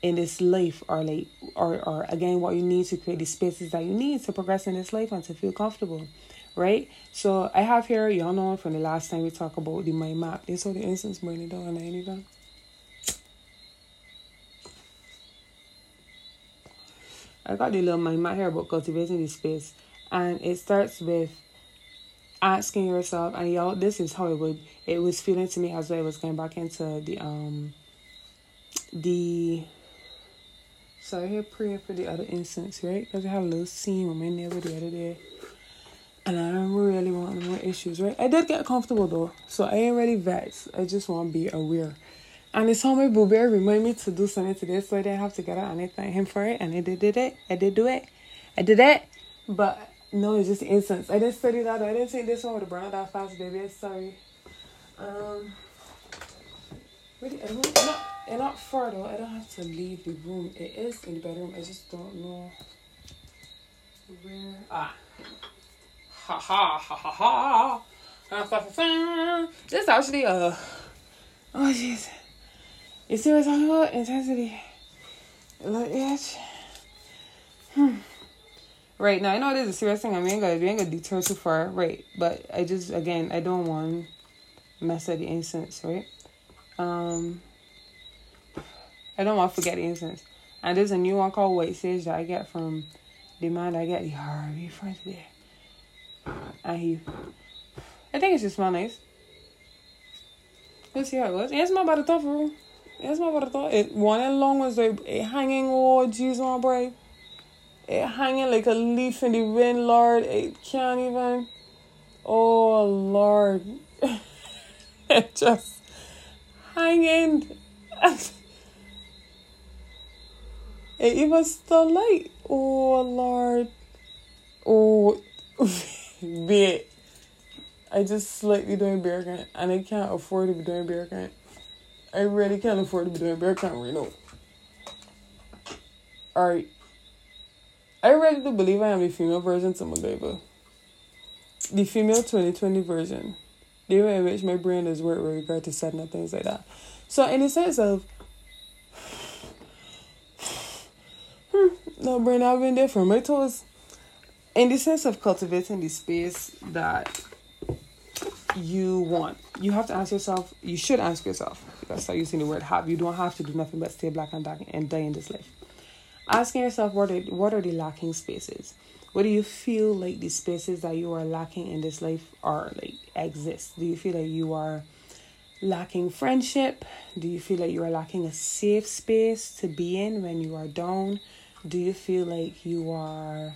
in this life or like or or again what you need to create the spaces that you need to progress in this life and to feel comfortable right so i have here y'all know from the last time we talked about the mind map this is the instance burning down and anything I got the little mind map here about cultivating the space, and it starts with asking yourself, and y'all, this is how it would it was feeling to me as I was going back into the um the sorry here praying for the other instance, right? Because I had a little scene with my neighbor the other day. And I don't really want no more issues, right? I did get comfortable though. So I ain't really vexed. I just want to be aware. And it's how my boo bear remind me to do something today, so I didn't have to get out and I thank him for it. And I did, did it. I did do it. I did it. But no, it's just instance. I didn't study that. I didn't take this one with a brown that fast, baby. Sorry. Um, Really, I don't, not, it's not far though. I don't have to leave the room. It is in the bedroom. I just don't know where. Ah. Ha ha ha ha ha. This is actually a. Uh, oh jeez. You see what I'm talking about? Intensity. Look at. Hmm. Right now, I know this is a serious thing. I mean, I ain't gonna deter too far, right? But I just, again, I don't want mess up the incense, right? Um, I don't want to forget the incense. And there's a new one called White Sage that I get from the man I get the Harvey friends there. And he, I think it just smell nice. Let's see how it goes. It's not bad at all for real. It's not bad at all. It one and long was like it hanging. Oh, jeez, my boy. It hanging like a leaf in the wind, Lord. It can't even. Oh Lord. [laughs] it just hanging. [laughs] it even still light. Oh Lord. Oh [laughs] bit. I just slightly doing bear grant and I can't afford to be doing bear grant. I really can't afford to be doing bear grant right now. Alright. I really do believe I am the female version to MacGyver. The female 2020 version. The way in which my brain is worked with regard to up things like that. So in the sense of [sighs] hmm, no brain I've been there for my toes. In the sense of cultivating the space that you want. You have to ask yourself, you should ask yourself, because start using the word have. You don't have to do nothing but stay black and dark and die in this life. Asking yourself what are what are the lacking spaces? What do you feel like the spaces that you are lacking in this life are like exist? Do you feel like you are lacking friendship? Do you feel like you are lacking a safe space to be in when you are down? Do you feel like you are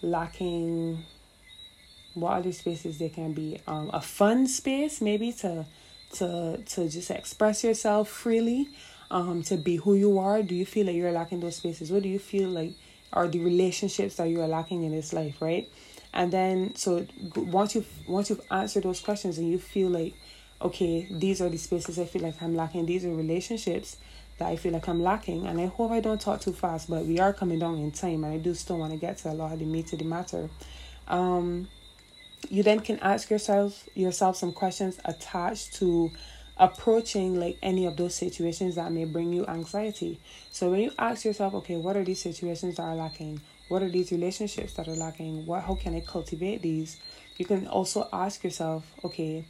lacking what other spaces there can be? Um, a fun space maybe to to to just express yourself freely um, to be who you are? Do you feel like you're lacking those spaces? What do you feel like are the relationships that you are lacking in this life, right? And then so once you've once you've answered those questions and you feel like, okay, these are the spaces I feel like I'm lacking. These are relationships that I feel like I'm lacking. And I hope I don't talk too fast, but we are coming down in time, and I do still want to get to a lot of the meat of the matter. Um, you then can ask yourself yourself some questions attached to approaching like any of those situations that may bring you anxiety. So when you ask yourself, okay, what are these situations that are lacking? What are these relationships that are lacking? What how can I cultivate these? You can also ask yourself, okay,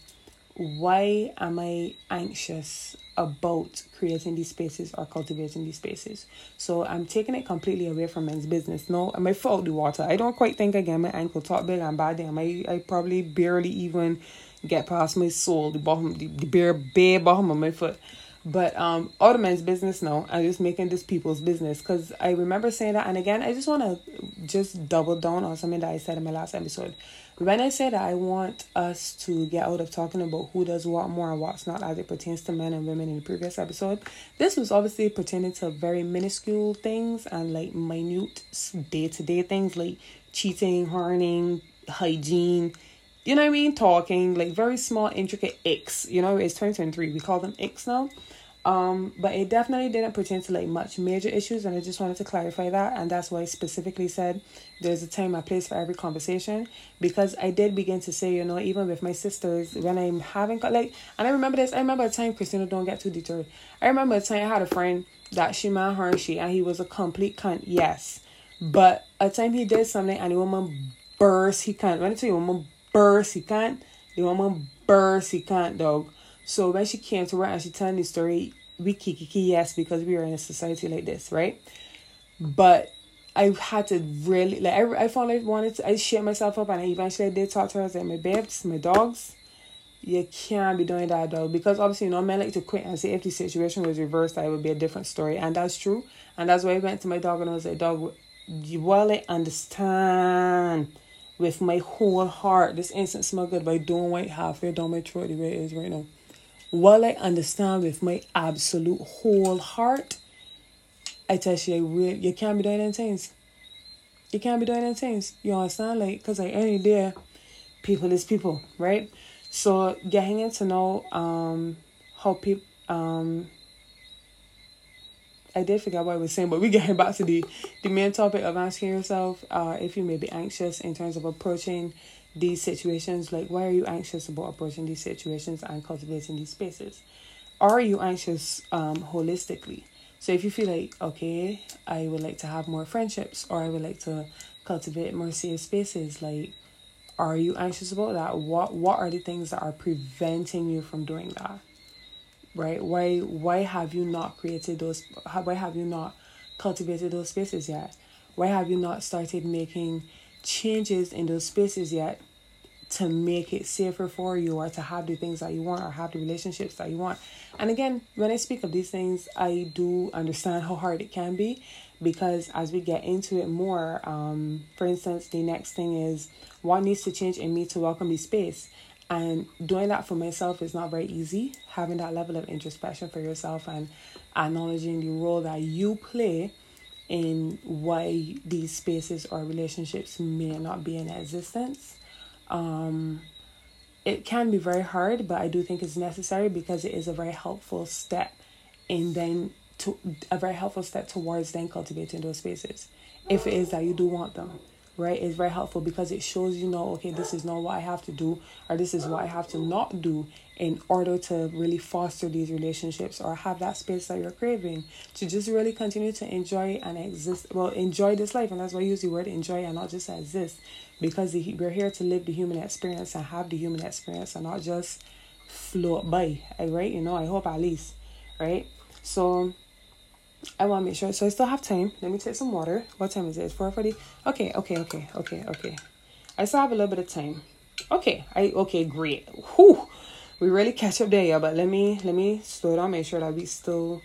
why am I anxious about creating these spaces or cultivating these spaces? So I'm taking it completely away from men's business. No, I might fall the water. I don't quite think again my ankle top big and bad. damn. I I probably barely even get past my sole, the bottom, the, the bare, bare bottom of my foot. But um, all the men's business now, I'm just making this people's business because I remember saying that. And again, I just want to just double down on something that I said in my last episode. When I say that I want us to get out of talking about who does what more and what's not as it pertains to men and women in the previous episode, this was obviously pertaining to very minuscule things and like minute day to day things like cheating, horning, hygiene, you know what I mean? Talking, like very small, intricate icks. You know, it's 2023. We call them icks now. Um, but it definitely didn't pertain to like much major issues, and I just wanted to clarify that, and that's why I specifically said there's a time and place for every conversation because I did begin to say, you know, even with my sisters when I'm having like, and I remember this. I remember a time Christina don't get too deterred. I remember a time I had a friend that she man her and she, and he was a complete cunt. Yes, but a time he did something and the woman burst. He can't. When I tell you, woman burst, he can't. The woman burst, he can't, dog. So when she came to her and she told the story, we kiki yes because we are in a society like this, right? But I had to really like I, I I wanted to I shut myself up and I eventually did talk to her. I like, my babes, my dogs, you can't be doing that dog because obviously you know men like to quit and say if the situation was reversed that it would be a different story and that's true and that's why I went to my dog and I was like dog you I understand with my whole heart. This instant smell good by doing white halfway down my throat the way it is right now. While I understand with my absolute whole heart, I tell you, I really, you can't be doing any things. You can't be doing any things. You understand? Like, because like any day, people is people, right? So getting into know um how people um I did forget what I was saying, but we getting back to the the main topic of asking yourself uh, if you may be anxious in terms of approaching these situations. Like, why are you anxious about approaching these situations and cultivating these spaces? Are you anxious um, holistically? So if you feel like okay, I would like to have more friendships, or I would like to cultivate more safe spaces, like are you anxious about that? What what are the things that are preventing you from doing that? right why why have you not created those why have you not cultivated those spaces yet why have you not started making changes in those spaces yet to make it safer for you or to have the things that you want or have the relationships that you want and again when i speak of these things i do understand how hard it can be because as we get into it more um for instance the next thing is what needs to change in me to welcome the space and doing that for myself is not very easy. Having that level of introspection for yourself and acknowledging the role that you play in why these spaces or relationships may not be in existence. Um, it can be very hard, but I do think it's necessary because it is a very helpful step in then to a very helpful step towards then cultivating those spaces if it is that you do want them right is very helpful because it shows you know okay this is not what i have to do or this is what i have to not do in order to really foster these relationships or have that space that you're craving. To just really continue to enjoy and exist well enjoy this life and that's why i use the word enjoy and not just exist because we're here to live the human experience and have the human experience and not just float by eh, right you know i hope at least right? So I want to make sure. So I still have time. Let me take some water. What time is it? It's 4.40? Okay, okay, okay, okay, okay. I still have a little bit of time. Okay, I okay, great. Whew. We really catch up there, yeah, but let me let me slow down, make sure that we still,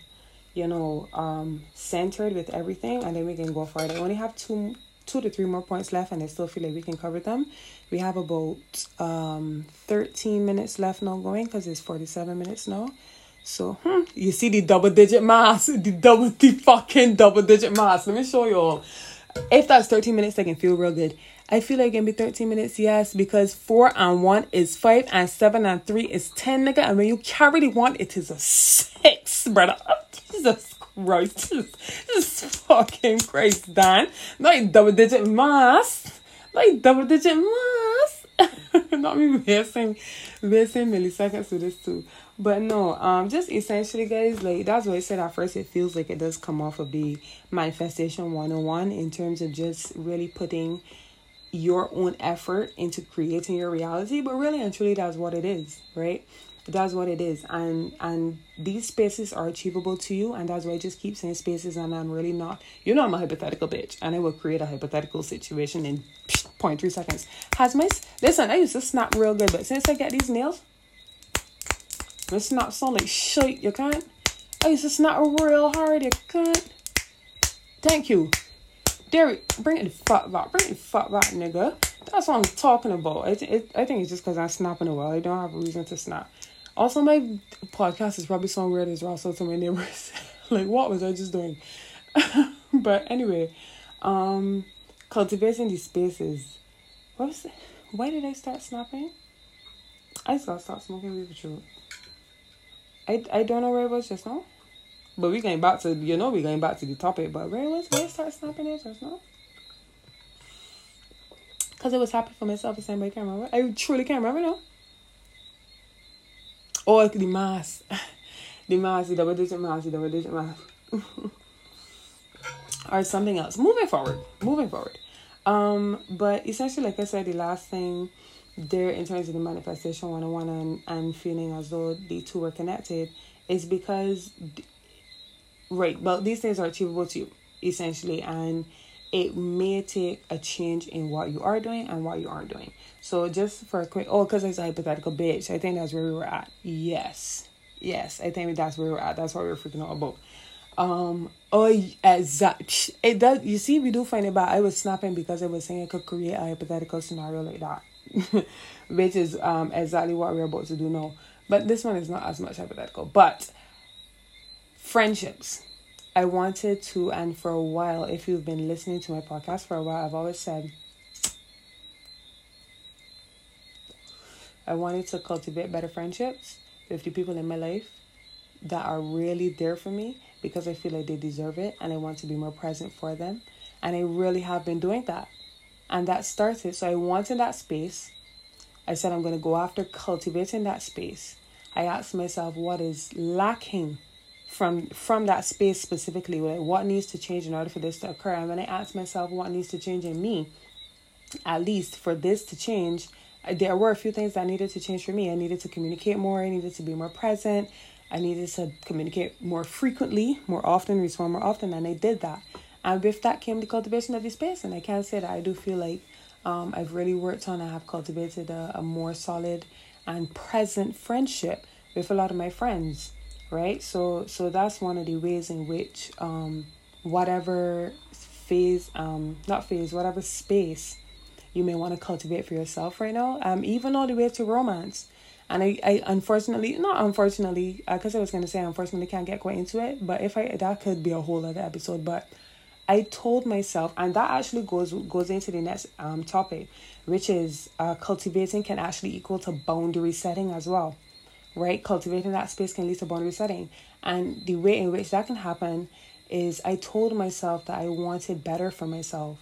you know, um centered with everything and then we can go for it. I only have two two to three more points left and I still feel like we can cover them. We have about um 13 minutes left now going because it's 47 minutes now. So, hmm, you see the double digit mass, [laughs] the double, the fucking double digit mass. Let me show you all. If that's 13 minutes, I can feel real good. I feel like it can be 13 minutes, yes, because 4 and 1 is 5 and 7 and 3 is 10, nigga. And when you carry the 1, it is a 6, brother. [laughs] Jesus Christ. Jesus fucking Christ, Dan. Not double digit mass. Like double digit mass. [laughs] Not me wasting, wasting milliseconds to this too. But no, um, just essentially, guys, like that's what I said at first. It feels like it does come off of the manifestation 101 in terms of just really putting your own effort into creating your reality. But really and truly, that's what it is, right? That's what it is, and and these spaces are achievable to you, and that's why I just keep saying spaces, and I'm really not. You know, I'm a hypothetical bitch, and I will create a hypothetical situation in 0.3 seconds. Has my listen? I used to snap real good, but since I get these nails it's not so like shit, you can't. I used to snap real hard, you can't. Thank you. Derek, bring it the fuck back. Bring it the fuck back, nigga. That's what I'm talking about. I, it, I think it's just because I'm snapping a while. I don't have a reason to snap. Also, my podcast is probably so weird as well. So to my neighbors, [laughs] like, what was I just doing? [laughs] but anyway, um, cultivating these spaces. What was it? Why did I start snapping? I just gotta start smoking weed with you. I, I don't know where it was just now. But we going back to you know we going back to the topic. But where was where start snapping it just now? Cause it was happy for myself the same way. I can't remember. I truly can't remember now. Oh, the mass, [laughs] the mass, the double digit mass, the double digit mass, [laughs] or something else. Moving forward, moving forward. Um, but essentially, like I said, the last thing there in terms of the manifestation 101 and, and feeling as though the two were connected is because right well these things are achievable to you essentially and it may take a change in what you are doing and what you aren't doing. So just for a quick oh because it's a hypothetical bitch i think that's where we were at. Yes. Yes i think that's where we we're at. That's what we are freaking out about. Um oh exact it does you see we do find it bad i was snapping because i was saying i could create a hypothetical scenario like that [laughs] which is um, exactly what we're about to do now. But this one is not as much hypothetical. But friendships. I wanted to, and for a while, if you've been listening to my podcast for a while, I've always said I wanted to cultivate better friendships with the people in my life that are really there for me because I feel like they deserve it and I want to be more present for them. And I really have been doing that. And that started. So I wanted that space. I said I'm going to go after cultivating that space. I asked myself what is lacking from from that space specifically like what needs to change in order for this to occur and then i asked myself what needs to change in me at least for this to change uh, there were a few things that needed to change for me i needed to communicate more i needed to be more present i needed to communicate more frequently more often respond more often and i did that and with that came the cultivation of the space and i can't say that i do feel like um, i've really worked on i have cultivated a, a more solid and present friendship with a lot of my friends right? So so that's one of the ways in which um whatever phase um not phase whatever space you may want to cultivate for yourself right now um even all the way to romance. And I, I unfortunately not unfortunately because uh, I was gonna say unfortunately can't get quite into it but if I that could be a whole other episode but I told myself and that actually goes goes into the next um topic which is uh cultivating can actually equal to boundary setting as well right? Cultivating that space can lead to boundary setting. And the way in which that can happen is I told myself that I wanted better for myself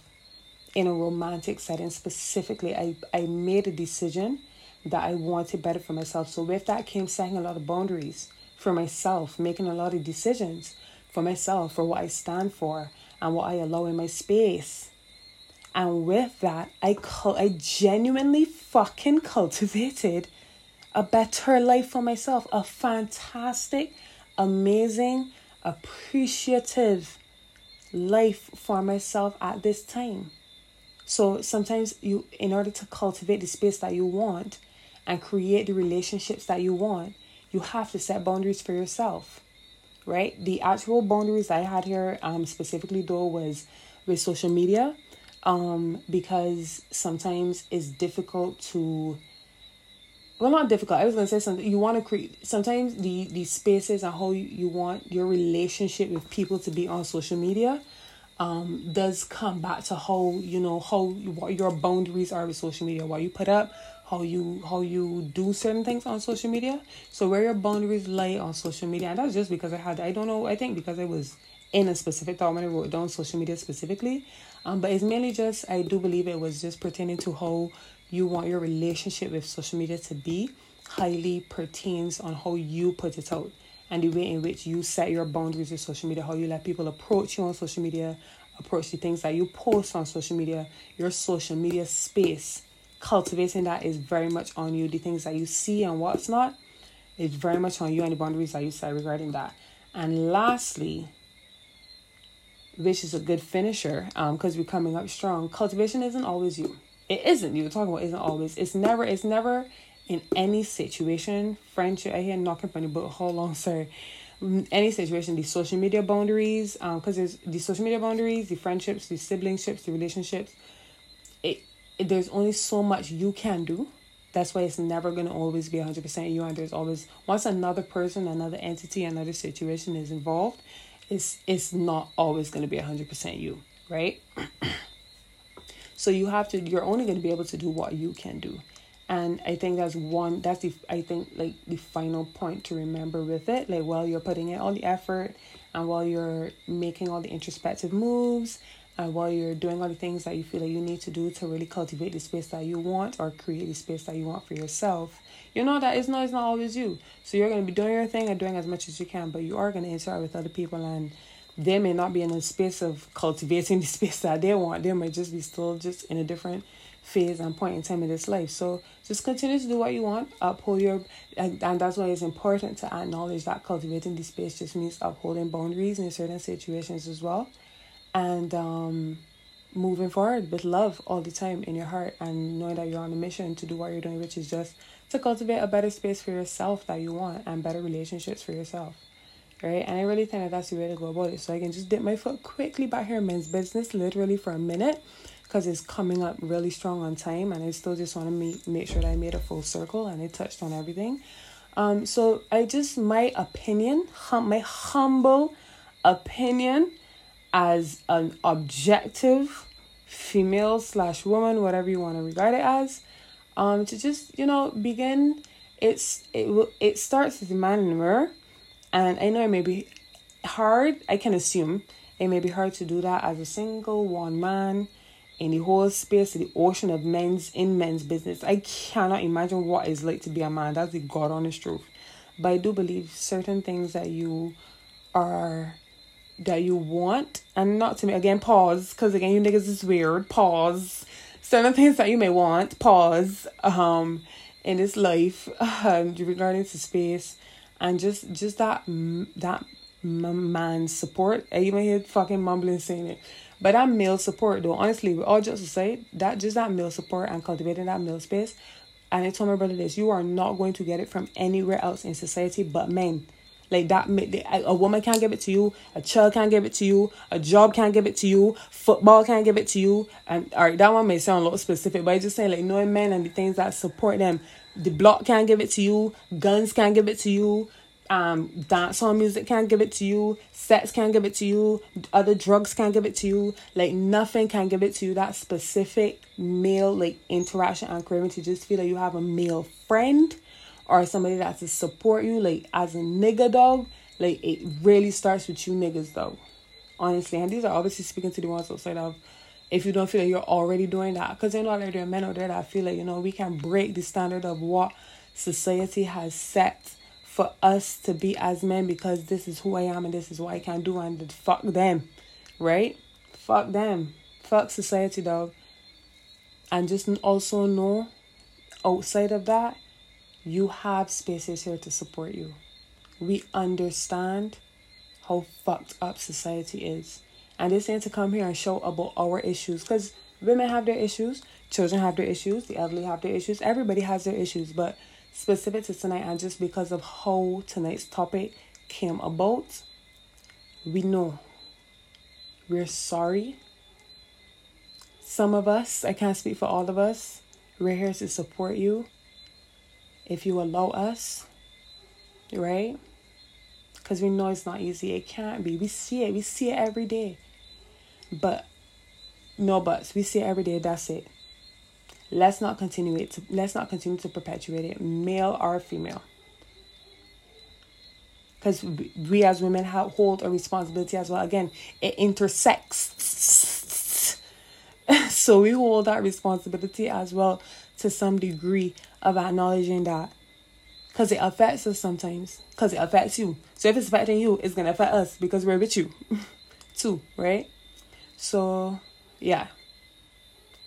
in a romantic setting specifically. I, I made a decision that I wanted better for myself. So with that came setting a lot of boundaries for myself, making a lot of decisions for myself, for what I stand for and what I allow in my space. And with that, I I genuinely fucking cultivated a better life for myself, a fantastic, amazing, appreciative life for myself at this time. So sometimes you in order to cultivate the space that you want and create the relationships that you want, you have to set boundaries for yourself. Right? The actual boundaries I had here um specifically though was with social media um because sometimes it's difficult to well not difficult i was to say something you want to create sometimes the the spaces and how you, you want your relationship with people to be on social media um does come back to how you know how what your boundaries are with social media what you put up how you how you do certain things on social media so where your boundaries lie on social media and that's just because i had i don't know i think because i was in a specific thought when i wrote down social media specifically um but it's mainly just i do believe it was just pertaining to how you want your relationship with social media to be highly pertains on how you put it out and the way in which you set your boundaries with social media, how you let people approach you on social media, approach the things that you post on social media, your social media space. Cultivating that is very much on you. The things that you see and what's not is very much on you and the boundaries that you set regarding that. And lastly, which is a good finisher, um, because we're coming up strong. Cultivation isn't always you it isn't you talking about isn't always it's never it's never in any situation friendship i hear knocking funny but hold on [laughs] sorry mm, any situation the social media boundaries um because there's the social media boundaries the friendships the siblingships the relationships there's only so much you can do that's why it's never going to always be 100% you and there's always once another person another entity another situation is involved it's it's not always going to be 100% you right [clears throat] So you have to, you're only going to be able to do what you can do. And I think that's one, that's the, I think like the final point to remember with it. Like while you're putting in all the effort and while you're making all the introspective moves and while you're doing all the things that you feel like you need to do to really cultivate the space that you want or create the space that you want for yourself, you know that it's not it's not always you. So you're gonna be doing your thing and doing as much as you can, but you are gonna interact with other people and they may not be in a space of cultivating [laughs] the space that they want. They might just be still just in a different phase and point in time in this life. So just continue to do what you want, uphold your, and, and that's why it's important to acknowledge that cultivating the space just means upholding boundaries in certain situations as well, and um, moving forward with love all the time in your heart and knowing that you're on a mission to do what you're doing, which is just to cultivate a better space for yourself that you want and better relationships for yourself right? And I really think that that's the way to go about it. So I can just dip my foot quickly back here in men's business, literally for a minute, because it's coming up really strong on time, and I still just want to make make sure that I made a full circle and I touched on everything. Um, so I just my opinion, hum, my humble opinion, as an objective female slash woman, whatever you want to regard it as, um, to just you know begin. It's it will it starts with man in the mirror And I know it may be hard, I can assume it may be hard to do that as a single one man in the whole space of the ocean of men's in men's business. I cannot imagine what it's like to be a man. That's the God honest truth. But I do believe certain things that you are that you want. And not to me again pause. Because again you niggas is weird. Pause. Certain things that you may want. Pause. Um in this life. Um regarding to space. And just just that that man support. I even hear fucking mumbling saying it. But that male support though honestly we all just to say that just that male support and cultivating that male space. And I told my brother this you are not going to get it from anywhere else in society but men like that, a woman can't give it to you. A child can't give it to you. A job can't give it to you. Football can't give it to you. And all right, that one may sound a little specific, but I just saying like knowing men and the things that support them. The block can't give it to you. Guns can't give it to you. Um, dancehall music can't give it to you. Sex can't give it to you. Other drugs can't give it to you. Like nothing can give it to you. That specific male like interaction and craving to just feel like you have a male friend or somebody that's to support you, like as a nigga dog, like it really starts with you niggas though. Honestly. And these are obviously speaking to the ones outside of if you don't feel like you're already doing that. Because I know there are men out there that feel like, you know, we can break the standard of what society has set for us to be as men because this is who I am and this is what I can do and fuck them. Right? Fuck them. Fuck society dog. And just also know outside of that, you have spaces here to support you. We understand how fucked up society is. And this ain't to come here and show about our issues because women have their issues, children have their issues, the elderly have their issues, everybody has their issues. But specific to tonight, and just because of how tonight's topic came about, we know we're sorry. Some of us, I can't speak for all of us, we're here to support you if you allow us, right? Because we know it's not easy. It can't be. We see it. We see it every day. But no buts. We see it every day. That's it. Let's not continue it. To, let's not continue to perpetuate it, male or female. Because we as women have, hold a responsibility as well. Again, it intersects. [laughs] so we hold that responsibility as well to some degree of acknowledging that because it affects us sometimes because it affects you. So if it's affecting you it's gonna affect us because we're with you [laughs] too right? So yeah.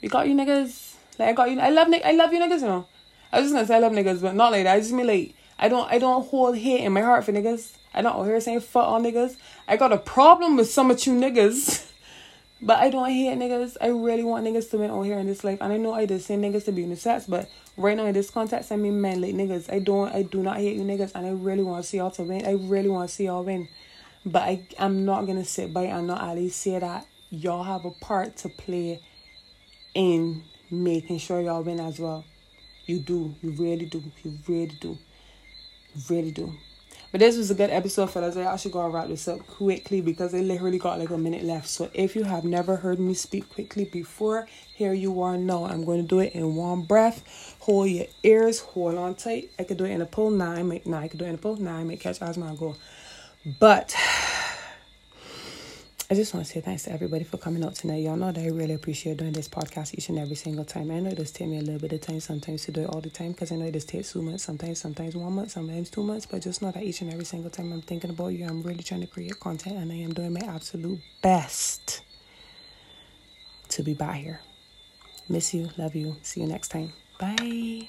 We got you niggas. Like i got you i love i love you niggas you know. I was just gonna say i love niggas but not like that. I just mean like i don't i don't hold hate in my heart for niggas. I don't hear saying fuck all niggas. I got a problem with some of you niggas [laughs] But I don't hate niggas. I really want niggas to win out here in this life. And I know I just say niggas to be in the sets, but right now in this context, I mean men like niggas. I don't I do not hate you niggas and I really want to see y'all to win. I really want to see y'all win. But I I'm not gonna sit by and not at least say that y'all have a part to play in making sure y'all win as well. You do. You really do. You really do. You really do. But this was a good episode, fellas. I actually gotta wrap this up quickly because I literally got like a minute left. So if you have never heard me speak quickly before, here you are now. I'm going to do it in one breath. Hold your ears, hold on tight. I could do it in a pull. nine, make nah, I could do it in a pull. nine, make catch asthma and go. But I just want to say thanks to everybody for coming out tonight. Y'all know that I really appreciate doing this podcast each and every single time. I know it does take me a little bit of time sometimes to do it all the time because I know it does take two months, sometimes, sometimes one month, sometimes two months. But just know that each and every single time I'm thinking about you, I'm really trying to create content and I am doing my absolute best to be by here. Miss you, love you. See you next time. Bye.